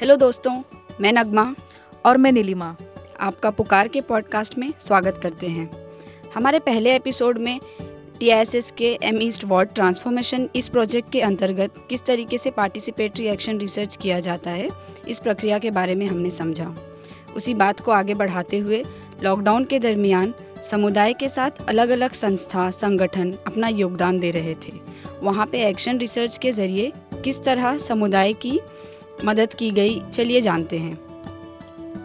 Hello दोस्तों मैं नगमा और मैं नीलिमा। आपका पुकार के पॉडकास्ट में स्वागत करते हैं। हमारे पहले एपिसोड में टीआईएसएस के एम ईस्ट वार्ड ट्रांसफॉर्मेशन इस प्रोजेक्ट के अंतर्गत किस तरीके से पार्टिसिपेटरी एक्शन रिसर्च किया जाता है इस प्रक्रिया के बारे में हमने समझा। उसी बात को आगे बढ़ाते हुए लॉकडाउन के दरमियान समुदाय के साथ अलग अलग संस्था संगठन अपना योगदान दे रहे थे। वहाँ पे एक्शन रिसर्च के ज़रिए किस तरह समुदाय की मदद की गई। चलिए जानते हैं।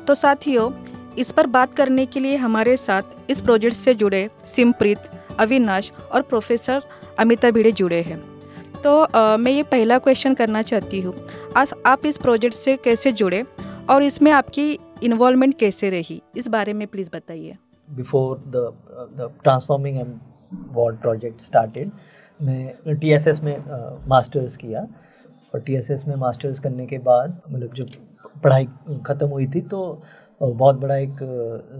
तो साथियों इस पर बात करने के लिए हमारे साथ इस प्रोजेक्ट से जुड़े सिमप्रीत अविनाश और प्रोफेसर अमिता भिड़े जुड़े हैं। तो आ, मैं ये पहला क्वेश्चन करना चाहती हूँ। आज आप इस प्रोजेक्ट से कैसे जुड़े और इसमें आपकी इन्वॉल्वमेंट कैसे रही? इस बारे में प्लीज़ बताइए। Before the transforming M ward project started मैं टी में मास्टर्स किया। और टी में मास्टर्स करने के बाद मतलब जब पढ़ाई ख़त्म हुई थी तो बहुत बड़ा एक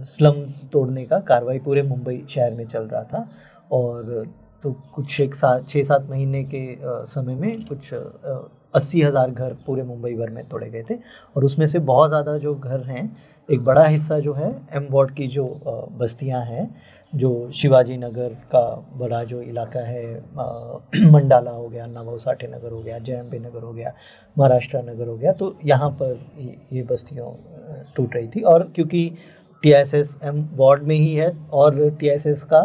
स्लम तोड़ने का कार्रवाई पूरे मुंबई शहर में चल रहा था। और तो कुछ एक सात छः सात महीने के समय में कुछ अस्सी हज़ार घर पूरे मुंबई भर में तोड़े गए थे। और उसमें से बहुत ज़्यादा जो घर हैं, एक बड़ा हिस्सा जो है एम वार्ड की जो बस्तियाँ हैं जो शिवाजी नगर का बड़ा जो इलाका है मंडाला हो गया नवो साठे नगर हो गया जे नगर हो गया, महाराष्ट्र नगर हो गया तो यहाँ पर ये बस्तियों टूट रही थी। और क्योंकि T S S M ward में ही है और टी एस एस का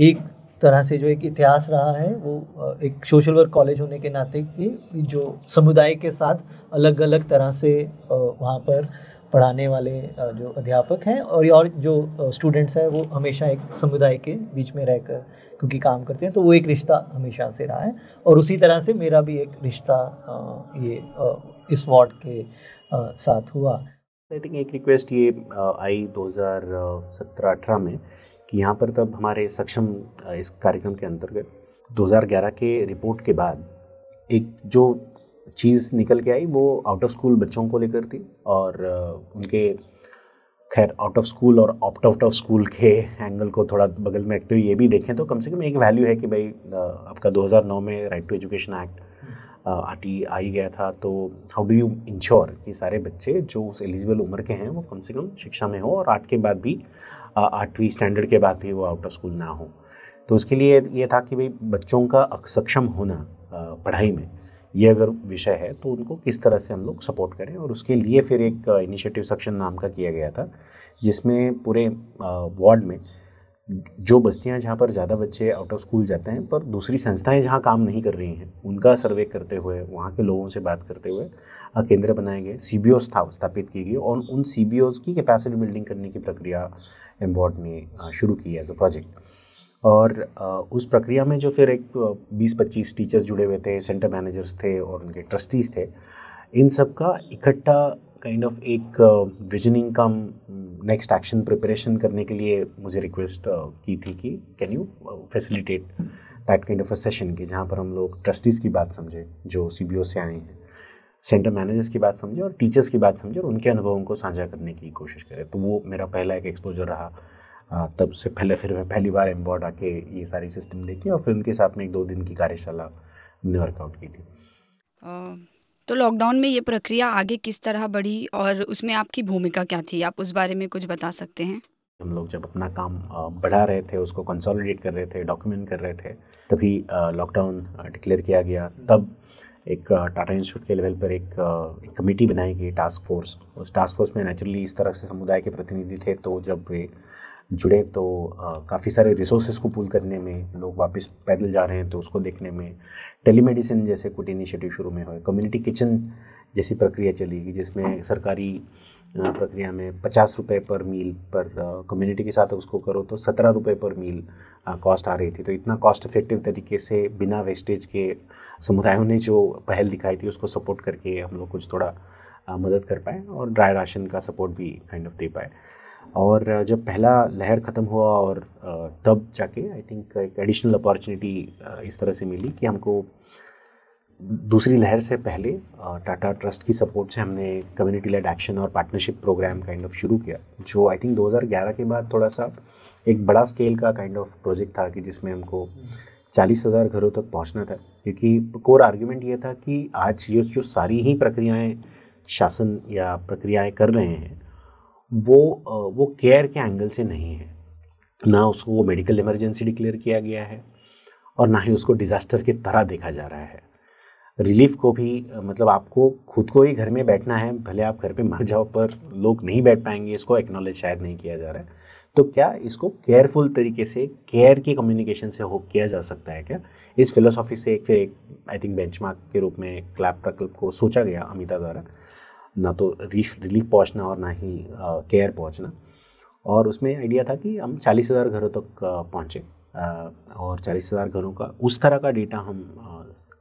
एक तरह से जो एक इतिहास रहा है, वो एक सोशल वर्क कॉलेज होने के नाते कि जो समुदाय के साथ अलग अलग तरह से वहाँ पर पढ़ाने वाले जो अध्यापक हैं और और जो स्टूडेंट्स हैं, वो हमेशा एक समुदाय के बीच में रहकर क्योंकि काम करते हैं तो वो एक रिश्ता हमेशा से रहा है। और उसी तरह से मेरा भी एक रिश्ता ये इस वार्ड के साथ हुआ। आई थिंक एक रिक्वेस्ट ये आई 2017-18 में कि यहाँ पर तब हमारे सक्षम इस कार्यक्रम के अंतर्गत 2011 के रिपोर्ट के बाद एक जो चीज़ निकल के आई, वो आउट ऑफ़ स्कूल बच्चों को लेकर थी और उनके, खैर आउट ऑफ़ स्कूल और ऑप्ट आउट ऑफ़ स्कूल के एंगल को थोड़ा बगल में रखते हुए ये भी देखें तो कम से कम एक वैल्यू है कि भाई आपका 2009 में right to education act R T I गया था। तो हाउ डू यू इंश्योर कि सारे बच्चे जो उस एलिजिबल उम्र के हैं, वो कम से कम शिक्षा में हो और आठ के बाद भी आठवीं स्टैंडर्ड के बाद भी वो आउट ऑफ़ स्कूल ना हो। तो उसके लिए ये था कि भाई बच्चों का सक्षम होना पढ़ाई में। ये अगर विषय है तो उनको किस तरह से हम लोग सपोर्ट करें? और उसके लिए फिर एक इनिशिएटिव सेक्शन नाम का किया गया था, जिसमें पूरे वार्ड में जो बस्तियाँ जहाँ पर ज़्यादा बच्चे आउट ऑफ़ स्कूल जाते हैं, पर दूसरी संस्थाएँ जहाँ काम नहीं कर रही हैं, उनका सर्वे करते हुए, वहाँ के लोगों से बात करते हुए केंद्र बनाए गए सी बी स्थापित की गई और उन सी की कैपेसिटी बिल्डिंग करने की प्रक्रिया एम वार्ड ने शुरू की एज अ प्रोजेक्ट और उस प्रक्रिया में जो फिर एक बीस पच्चीस टीचर्स जुड़े हुए थे, सेंटर मैनेजर्स थे और उनके ट्रस्टीज़ थे, इन सब का इकट्ठा काइंड ऑफ़ एक visioning come next action preparation करने के लिए मुझे रिक्वेस्ट की थी कि can you facilitate that kind of a session की, जहाँ पर हम लोग ट्रस्टीज़ की बात समझें, जो सीबीओ से आए हैं। सेंटर मैनेजर्स की बात समझें और टीचर्स की बात समझें और उनके अनुभवों को साझा करने की कोशिश करें। तो वो मेरा पहला एक एक्सपोजर रहा। तब से पहले फिर मैं पहली बार एम्बॉर्ड आके ये सारी सिस्टम देखी और फिर उनके साथ में एक दो दिन की कार्यशाला हमने वर्कआउट की थी। तो लॉकडाउन में ये प्रक्रिया आगे किस तरह बढ़ी और उसमें आपकी भूमिका क्या थी? आप उस बारे में कुछ बता सकते हैं? हम लोग जब अपना काम बढ़ा रहे थे उसको कंसोलिडेट कर रहे थे डॉक्यूमेंट कर रहे थे तभी लॉकडाउन डिक्लेयर किया गया। तब एक टाटा इंस्टीट्यूट के लेवल पर एक, एक कमेटी बनाई गई टास्क फोर्स उस टास्क फोर्स में नेचुरली इस तरह से समुदाय के प्रतिनिधि थे तो जब वे जुड़े तो काफ़ी सारे रिसोर्सेज को पुल करने में, लोग वापस पैदल जा रहे हैं तो उसको देखने में टेलीमेडिसिन जैसे कुछ इनिशिएटिव शुरू में हुए कम्युनिटी किचन जैसी प्रक्रिया चलेगी जिसमें सरकारी प्रक्रिया में पचास रुपये पर मील पर कम्युनिटी के साथ उसको करो तो सत्रह रुपये पर मील कॉस्ट आ रही थी। तो इतना कॉस्ट इफ़ेक्टिव तरीके से बिना वेस्टेज के समुदायों ने जो पहल दिखाई थी उसको सपोर्ट करके हम लोग कुछ थोड़ा मदद कर पाए और ड्राई राशन का सपोर्ट भी काइंड ऑफ़ दे पाए। और जब पहला लहर ख़त्म हुआ और तब जाके आई थिंक एक एडिशनल अपॉर्चुनिटी इस तरह से मिली कि हमको दूसरी लहर से पहले टाटा ट्रस्ट की सपोर्ट से हमने कम्युनिटी लेड एक्शन और पार्टनरशिप प्रोग्राम काइंड ऑफ़ शुरू किया, जो आई थिंक 2011 के बाद थोड़ा सा एक बड़ा स्केल का काइंड ऑफ़ प्रोजेक्ट था कि जिसमें हमको चालीस हज़ार घरों तक पहुँचना था। क्योंकि कोर आर्ग्यूमेंट ये था कि आज ये, जो सारी ही प्रक्रियाएँ शासन या प्रक्रियाएँ कर रहे हैं वो वो केयर के एंगल से नहीं है। ना उसको मेडिकल इमरजेंसी डिक्लेयर किया गया है और ना ही उसको डिज़ास्टर की तरह देखा जा रहा है। रिलीफ को भी मतलब आपको खुद को ही घर में बैठना है, भले आप घर पे मर जाओ, पर लोग नहीं बैठ पाएँगे, इसको एक्नॉलेज शायद नहीं किया जा रहा है। तो क्या इसको केयरफुल तरीके से केयर की कम्युनिकेशन से हो, किया जा सकता है क्या? इस फिलोसॉफी से एक, फिर एक आई थिंक बेंचमार्क के रूप में क्लैप प्रकल्प को सोचा गया अमिता द्वारा। ना तो रिलीफ पहुँचना और ना ही केयर पहुँचना। और उसमें आइडिया था कि हम चालीस हज़ार घरों तक पहुँचे। और चालीस हज़ार घरों का, उस तरह का डेटा हम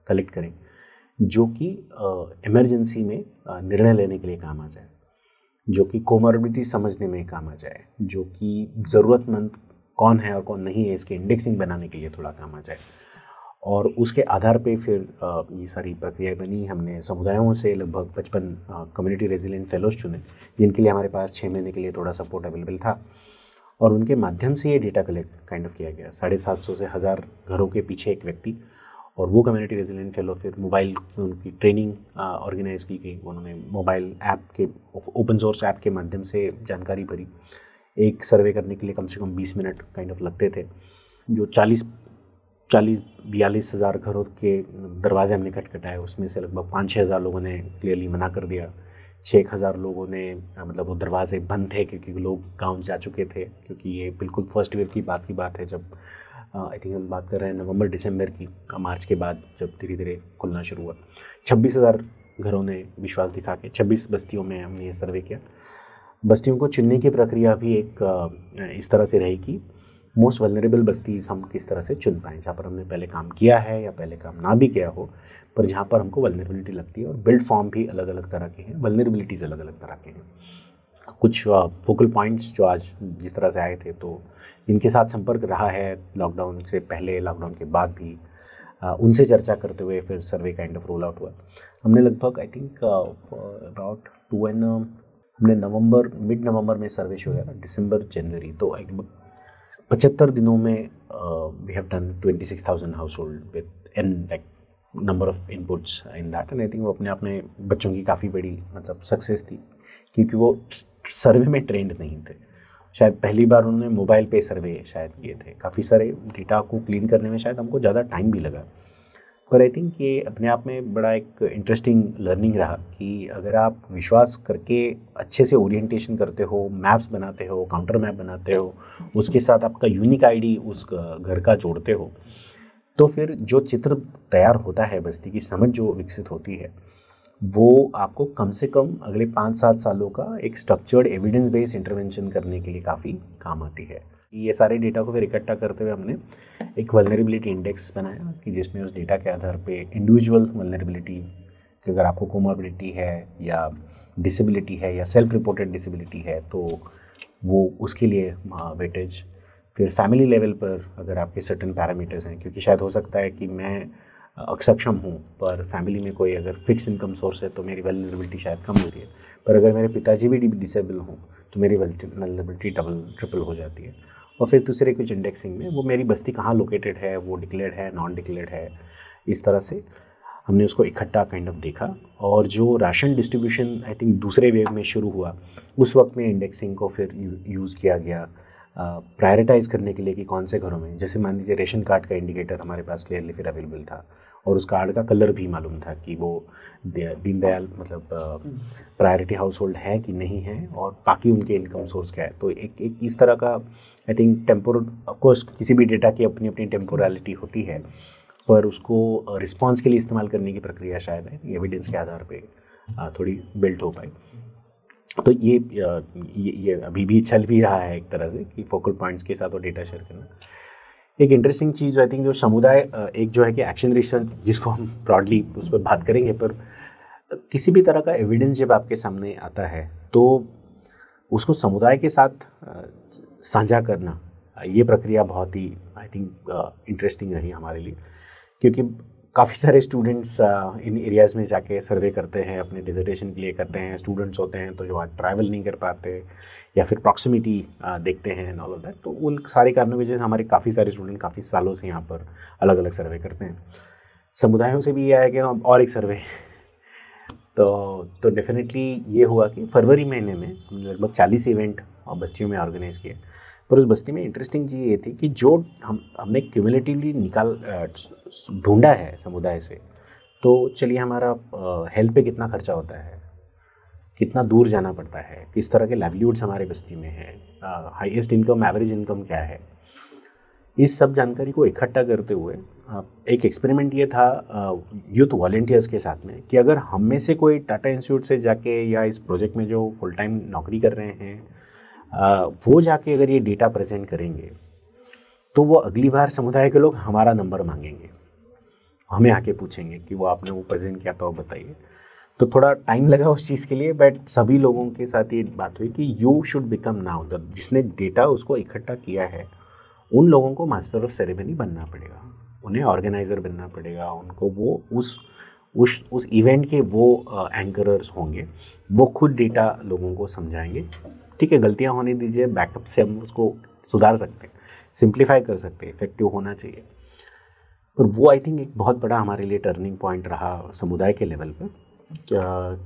कलेक्ट करें, जो कि इमरजेंसी में निर्णय लेने के लिए काम आ जाए। जो कि कोमोरबिलिटी समझने में काम आ जाए। जो कि ज़रूरतमंद कौन है और कौन नहीं है, इसके इंडेक्सिंग बनाने के लिए थोड़ा काम आ जाए। और उसके आधार पे फिर ये सारी प्रक्रिया बनी। हमने समुदायों से लगभग पचपन कम्युनिटी रेजिलेंट फेलोज चुने, जिनके लिए हमारे पास छः महीने के लिए थोड़ा सपोर्ट अवेलेबल था। और उनके माध्यम से ये डेटा कलेक्ट काइंड ऑफ़ किया गया। साढ़े सात सौ से हज़ार घरों के पीछे एक व्यक्ति और वो कम्युनिटी रेजिलेंट फेलो फिर मोबाइल में उनकी ट्रेनिंग ऑर्गेनाइज की गई। उन्होंने मोबाइल ऐप के ओपन सोर्स ऐप के माध्यम से जानकारी भरी। एक सर्वे करने के लिए कम से कम बीस मिनट काइंड ऑफ़ लगते थे, जो चालीस चालीस, बयालीस हज़ार घरों के दरवाजे हमने खटखटाए उसमें से लगभग पाँच छः हज़ार लोगों ने क्लियरली मना कर दिया। छः एक हज़ार लोगों ने मतलब वो दरवाजे बंद थे क्योंकि लोग गाँव जा चुके थे, क्योंकि ये बिल्कुल फ़र्स्ट वेव की बात की बात है जब आई थिंक हम बात कर रहे हैं नवंबर, दिसंबर की मार्च के बाद जब धीरे धीरे खुलना शुरू हुआ। छब्बीस हज़ार घरों ने विश्वास दिखा के, छब्बीस बस्तियों में हमने ये सर्वे किया। बस्तियों को चुनने की प्रक्रिया भी एक इस तरह से रही कि मोस्ट वलनरेबल बस्तीज़ हम किस तरह से चुन पाएँ? जहाँ पर हमने पहले काम किया है या पहले काम ना भी किया हो, पर जहाँ पर हमको वलनरेबिलिटी लगती है और बिल्ड फॉर्म भी अलग अलग तरह के हैं वलनरेबिलिटीज़ अलग अलग तरह के हैं। कुछ फोकल पॉइंट्स जो आज जिस तरह से आए थे तो इनके साथ संपर्क रहा है लॉकडाउन से पहले लॉकडाउन के बाद भी। उनसे चर्चा करते हुए फिर survey kind of roll out हुआ। हमने लगभग I think about two and हमने नवंबर मिड नवंबर में सर्वे शुरू किया दिसंबर जनवरी तो पचहत्तर दिनों में we have done twenty six thousand household with an like number of inputs in that and I think वो अपने आप में बच्चों की काफ़ी बड़ी मतलब सक्सेस थी, क्योंकि वो सर्वे में ट्रेंड नहीं थे। शायद पहली बार उन्होंने मोबाइल पे सर्वे शायद किए थे। काफ़ी सारे डेटा को क्लीन करने में शायद हमको ज़्यादा टाइम भी लगा। पर आई थिंक ये अपने आप में बड़ा एक इंटरेस्टिंग लर्निंग रहा कि अगर आप विश्वास करके अच्छे से ओरिएंटेशन करते हो मैप्स बनाते हो काउंटर मैप बनाते हो, उसके साथ आपका यूनिक आईडी उस घर का जोड़ते हो तो फिर जो चित्र तैयार होता है बस्ती की, समझ जो विकसित होती है, वो आपको कम से कम अगले पाँच सात सालों का एक स्ट्रक्चर्ड एविडेंस बेस्ड इंटरवेंशन करने के लिए काफ़ी काम आती है। ये सारे डेटा को फिर इकट्ठा करते हुए हमने एक वलनरेबिलिटी इंडेक्स बनाया कि जिसमें उस डेटा के आधार पे इंडिविजुअल वलनरेबिलिटी कि अगर आपको कोमोरबिलिटी है या डिसेबिलिटी है या सेल्फ रिपोर्टेड डिसेबिलिटी है तो वो उसके लिए वेटेज फिर फैमिली लेवल पर अगर आपके सर्टन पैरामीटर्स हैं, क्योंकि शायद हो सकता है कि मैं अक्षम हूँ, पर फैमिली में कोई अगर फिक्स इनकम सोर्स है तो मेरी वेलनेबिलिटी शायद कम होती है। पर अगर मेरे पिताजी भी डिसेबल हों तो मेरी वेलनेबिलिटी डबल ट्रिपल हो जाती है। और फिर दूसरे कुछ इंडेक्सिंग में, वो मेरी बस्ती कहाँ लोकेटेड है, वो डिक्लेयर्ड है नॉन डिक्लेयर्ड है, इस तरह से हमने उसको इकट्ठा काइंड ऑफ़ देखा। और जो राशन डिस्ट्रीब्यूशन आई थिंक दूसरे वेव में शुरू हुआ, उस वक्त में इंडेक्सिंग को फिर यूज़ किया गया। प्रायोरिटाइज़ करने के लिए कि कौन से घरों में जैसे मान लीजिए रेशन कार्ड का इंडिकेटर हमारे पास क्लियरली फिर अवेलेबल था और उस कार्ड का कलर भी मालूम था कि वो दीनदयाल मतलब प्रायोरिटी हाउस होल्ड है कि नहीं है और बाकी उनके इनकम सोर्स क्या है। तो एक एक इस तरह का आई थिंक टेम्पोर ऑफकोर्स किसी भी डेटा की अपनी अपनी टेम्पोरलिटी होती है पर उसको रिस्पॉन्स के लिए इस्तेमाल करने की प्रक्रिया शायद है एविडेंस के आधार पर थोड़ी बिल्ट हो पाई। तो ये ये ये अभी भी चल भी रहा है एक तरह से कि फोकल पॉइंट्स के साथ वो डेटा शेयर करना। एक इंटरेस्टिंग चीज़ आई थिंक जो समुदाय एक जो है कि एक्शन रिसर्च जिसको हम ब्रॉडली उस पर बात करेंगे, पर किसी भी तरह का एविडेंस जब आपके सामने आता है तो उसको समुदाय के साथ साझा करना, ये प्रक्रिया बहुत ही आई थिंक इंटरेस्टिंग रही हमारे लिए। क्योंकि काफ़ी सारे स्टूडेंट्स इन एरियाज़ में जाके सर्वे करते हैं, अपने डिजर्टेशन के लिए करते हैं स्टूडेंट्स होते हैं तो जो आज ट्रैवल नहीं कर पाते, या फिर प्रॉक्सिमिटी देखते हैं एंड ऑल ऑफ़ दैट तो उन सारे कारणों की वजह से हमारे काफ़ी सारे स्टूडेंट काफ़ी सालों से यहाँ पर अलग अलग सर्वे करते हैं। समुदायों से भी ये आया कि और एक सर्वे तो तो डेफिनेटली ये हुआ कि फरवरी महीने में हमने लगभग चालीस इवेंट बस्तियों में ऑर्गेनाइज किए पर उस बस्ती में इंटरेस्टिंग चीज़ ये थी कि जो हम, हमने क्यूमुलेटिवली निकाल ढूंढा है समुदाय से तो चलिए हमारा हेल्थ पे कितना खर्चा होता है, कितना दूर जाना पड़ता है, किस तरह के लाइवलीहुड्स हमारे बस्ती में हैं हाईएस्ट इनकम एवरेज इनकम क्या है, इस सब जानकारी को इकट्ठा करते हुए एक एक्सपेरिमेंट ये था यूथ वॉल्टियर्स के साथ में कि अगर हम में से कोई टाटा इंस्टीट्यूट से जाके या इस प्रोजेक्ट में जो फुल टाइम नौकरी कर रहे हैं वो जाके अगर ये डेटा प्रेजेंट करेंगे तो वो अगली बार समुदाय के लोग हमारा नंबर मांगेंगे। हमें आके पूछेंगे कि वो आपने वो प्रेजेंट किया तो बताइए। तो थोड़ा टाइम लगा उस चीज़ के लिए बट सभी लोगों के साथ ये बात हुई कि you should become now the जिसने डेटा उसको इकट्ठा किया है, उन लोगों को मास्टर ऑफ़ सेरेमनी बनना पड़ेगा। उन्हें ऑर्गेनाइज़र बनना पड़ेगा, उनको वो उस उस उस इवेंट के वो एंकरर्स होंगे। वो खुद डेटा लोगों को समझाएँगे। ठीक है, गलतियाँ होने दीजिए बैकअप से हम उसको सुधार सकते हैं सिंप्लीफाई कर सकते हैं इफ़ेक्टिव होना चाहिए। पर वो आई थिंक एक बहुत बड़ा हमारे लिए टर्निंग पॉइंट रहा समुदाय के लेवल पर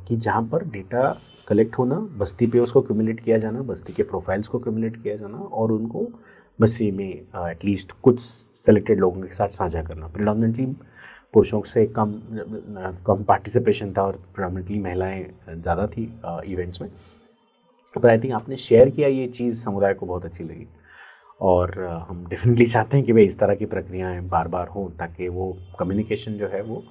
कि जहाँ पर डेटा कलेक्ट होना, बस्ती पे उसको क्यूमुलेट किया जाना, बस्ती के प्रोफाइल्स को क्यूमुलेट किया जाना और उनको बस्ती में एटलीस्ट कुछ सेलेक्टेड लोगों के साथ साझा करना। प्रिडोमिनेटली पुरुषों से कम कम पार्टिसिपेशन था और प्रिडोमिनेटली महिलाएँ ज़्यादा थी इवेंट्स में। पर आई थिंक आपने शेयर किया, ये चीज़ समुदाय को बहुत अच्छी लगी। और हम डेफिनेटली चाहते हैं कि भाई इस तरह की प्रक्रियाएँ बार बार हों, ताकि वो कम्युनिकेशन जो है वो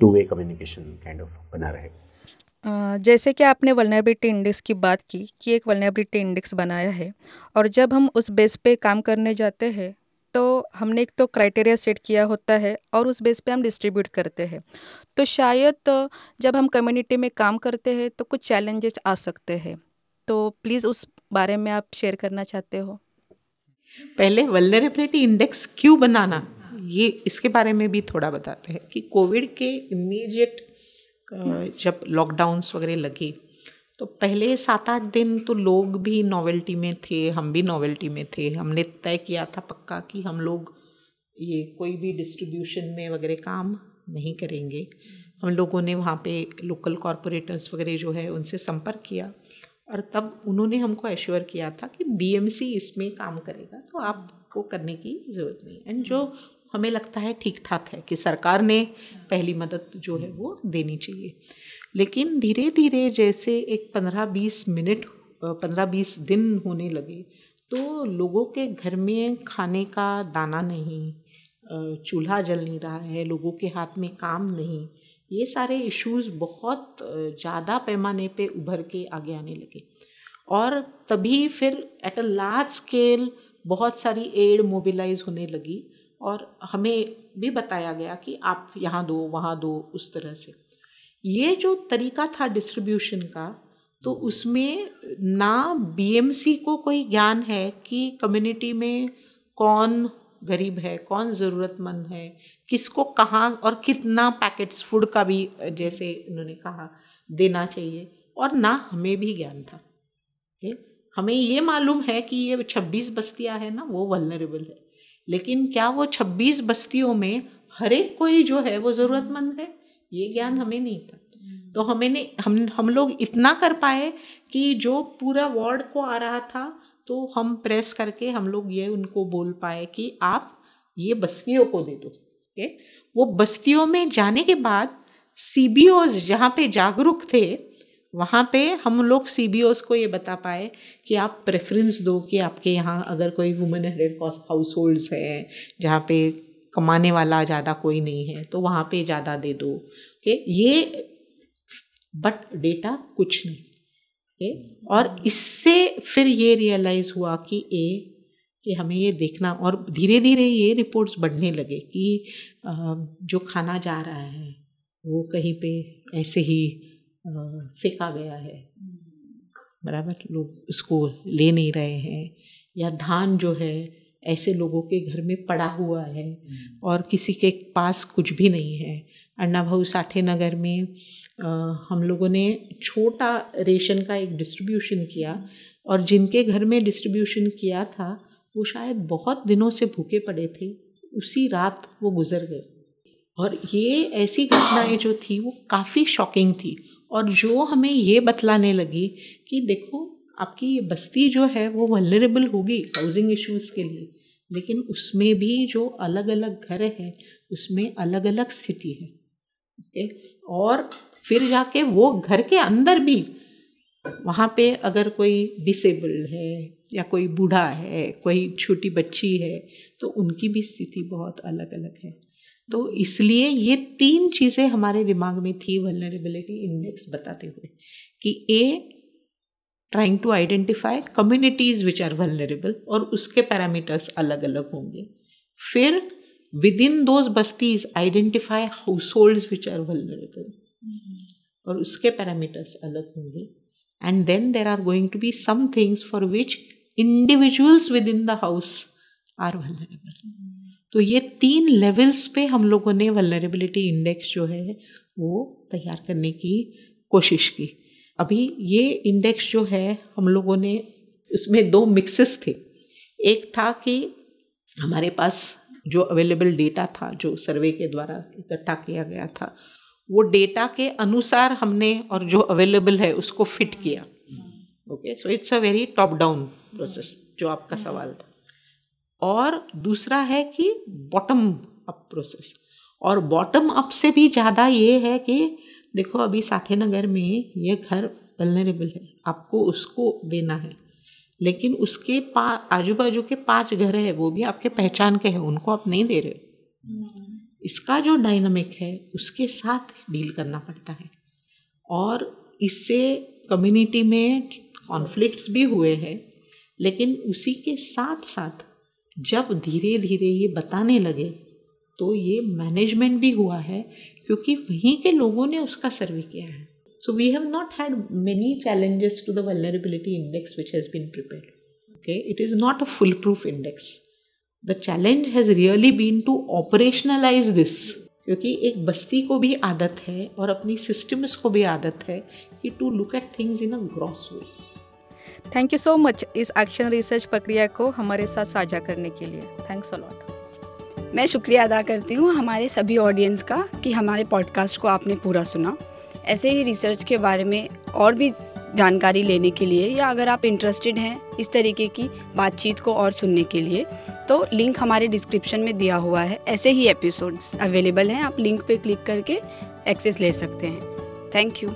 two way communication kind of बना रहे। जैसे कि आपने वलनेबिलिटी इंडेक्स की बात की, कि एक वलनेबिलिटी इंडेक्स बनाया है, और जब हम उस बेस पे काम करने जाते हैं तो हमने एक तो क्राइटेरिया सेट किया होता है, और उस बेस पे हम डिस्ट्रीब्यूट करते हैं। तो शायद, जब हम कम्युनिटी में काम करते हैं तो कुछ चैलेंजेस आ सकते हैं। तो प्लीज़ उस बारे में आप शेयर करना चाहते हो? पहले वलनरेबिलिटी इंडेक्स क्यों बनाना? ये इसके बारे में भी थोड़ा बताते हैं कि कोविड के इमीडिएट जब लॉकडाउन्स वगैरह लगे तो पहले सात आठ दिन तो लोग भी नॉवेल्टी में थे, हम भी नॉवेल्टी में थे। हमने तय किया था पक्का कि हम लोग ये कोई भी डिस्ट्रीब्यूशन में वगैरह काम नहीं करेंगे। हम लोगों ने वहाँ पे लोकल कॉरपोरेटर्स वगैरह जो है, उनसे संपर्क किया। और तब उन्होंने हमको एश्योर किया था कि बीएमसी इसमें काम करेगा तो आपको करने की ज़रूरत नहीं एंड जो हमें लगता है ठीक ठाक है कि सरकार ने पहली मदद जो है वो देनी चाहिए। लेकिन धीरे धीरे जैसे एक पंद्रह बीस मिनट पंद्रह बीस दिन होने लगे तो लोगों के घर में खाने का दाना नहीं चूल्हा जल नहीं रहा है, लोगों के हाथ में काम नहीं ये सारे इश्यूज़ बहुत ज़्यादा पैमाने पे उभर के आगे आने लगे। और तभी फिर एट अ लार्ज स्केल बहुत सारी एड मोबिलाइज होने लगी और हमें भी बताया गया कि आप यहाँ दो, वहाँ दो, उस तरह से। ये जो तरीका था डिस्ट्रीब्यूशन का तो उसमें ना बीएमसी को कोई ज्ञान है कि कम्युनिटी में कौन गरीब है, कौन ज़रूरतमंद है, किसको कहाँ और कितना पैकेट्स फ़ूड का भी जैसे उन्होंने कहा, देना चाहिए और ना हमें भी ज्ञान था। हमें ये मालूम है कि ये छब्बीस बस्तियाँ हैं ना, वो वलनरेबल है। लेकिन क्या वो छब्बीस बस्तियों में हर एक कोई जो है वो ज़रूरतमंद है? ये ज्ञान हमें नहीं था। तो हमें ने, हम हम लोग इतना कर पाए कि जो पूरा वार्ड को आ रहा था तो हम प्रेस करके हम लोग ये उनको बोल पाए कि आप ये बस्तियों को दे दो ओके वो बस्तियों में जाने के बाद सी बी ओज जहाँ पे जागरूक थे, वहाँ पे हम लोग सी बी ओज को ये बता पाए कि आप प्रेफरेंस दो कि आपके यहाँ अगर कोई वुमेन हेडेड हाउस होल्ड्स हैं, जहाँ पे कमाने वाला ज़्यादा कोई नहीं है तो वहाँ पे ज़्यादा दे दो ओके ये बट डेटा कुछ नहीं। और इससे फिर ये रियलाइज़ हुआ कि ए कि हमें ये देखना और धीरे धीरे ये रिपोर्ट्स बढ़ने लगे कि जो खाना जा रहा है वो कहीं पे ऐसे ही फेंका गया है। बराबर? लोग उसको ले नहीं रहे हैं या धान जो है ऐसे लोगों के घर में पड़ा हुआ है और किसी के पास कुछ भी नहीं है। अन्ना भाऊ साठे नगर में हम लोगों ने छोटा रेशन का एक डिस्ट्रीब्यूशन किया और जिनके घर में डिस्ट्रीब्यूशन किया था, वो शायद बहुत दिनों से भूखे पड़े थे, उसी रात वो गुजर गए। और ये ऐसी घटनाएँ जो थी, वो काफ़ी शॉकिंग थी और जो हमें ये बतलाने लगी कि देखो, आपकी ये बस्ती जो है, वो वलरेबल होगी हाउसिंग इश्यूज़ के लिए, लेकिन उसमें भी जो अलग अलग घर है, उसमें अलग अलग स्थिति है ओके और फिर जाके वो घर के अंदर भी वहाँ पे अगर कोई डिसेबल्ड है या कोई बूढ़ा है, कोई छोटी बच्ची है तो उनकी भी स्थिति बहुत अलग अलग है। तो इसलिए ये तीन चीज़ें हमारे दिमाग में थी वलनरेबिलिटी इंडेक्स बताते हुए कि a trying to identify communities which are vulnerable और उसके पैरामीटर्स अलग अलग होंगे। फिर within those बस्तीज identify household which are vulnerable और उसके पैरामीटर्स अलग होंगे. And then there are going to be some things for which individuals within the house are vulnerable तो ये तीन लेवल्स पे हम लोगों ने वलनरेबिलिटी इंडेक्स जो है वो तैयार करने की कोशिश की. अभी ये इंडेक्स जो है हम लोगों ने उसमें दो मिक्सेस थे. एक था कि हमारे पास जो अवेलेबल डेटा था जो सर्वे के द्वारा इकट्ठा किया गया था वो डेटा के अनुसार हमने और जो अवेलेबल है उसको फिट किया। Okay so it's a very top down process जो आपका सवाल था। और दूसरा है कि बॉटम अप प्रोसेस और बॉटम अप से भी ज़्यादा ये है कि देखो, अभी साठे नगर में ये घर वलनरेबल है, आपको उसको देना है। लेकिन उसके पा आजू बाजू के पाँच घर है, वो भी आपके पहचान के हैं, उनको आप नहीं दे रहे। इसका जो डायनामिक है, उसके साथ डील करना पड़ता है। और इससे कम्युनिटी में कॉन्फ्लिक्ट्स भी हुए हैं, लेकिन उसी के साथ साथ जब धीरे धीरे ये बताने लगे तो ये मैनेजमेंट भी हुआ है, क्योंकि वहीं के लोगों ने उसका सर्वे किया है। So we have not had many challenges to the vulnerability index which has been prepare okay it is not a full proof index the challenge has really been to operationalise this क्योंकि एक बस्ती को भी आदत है और अपनी systems को भी आदत है कि to look at things in a gross way thank you so much इस एक्शन रिसर्च प्रक्रिया को हमारे साथ साझा करने के लिए. थैंक्स अलॉट मैं शुक्रिया अदा करती हूँ हमारे सभी ऑडियंस का कि हमारे पॉडकास्ट को आपने पूरा सुना. ऐसे ही रिसर्च के बारे में और भी जानकारी लेने के लिए या अगर आप इंटरेस्टेड हैं इस तरीके की बातचीत को और सुनने के लिए तो लिंक हमारे डिस्क्रिप्शन में दिया हुआ है। ऐसे ही एपिसोड्स अवेलेबल हैं। आप लिंक पे क्लिक करके एक्सेस ले सकते हैं। Thank you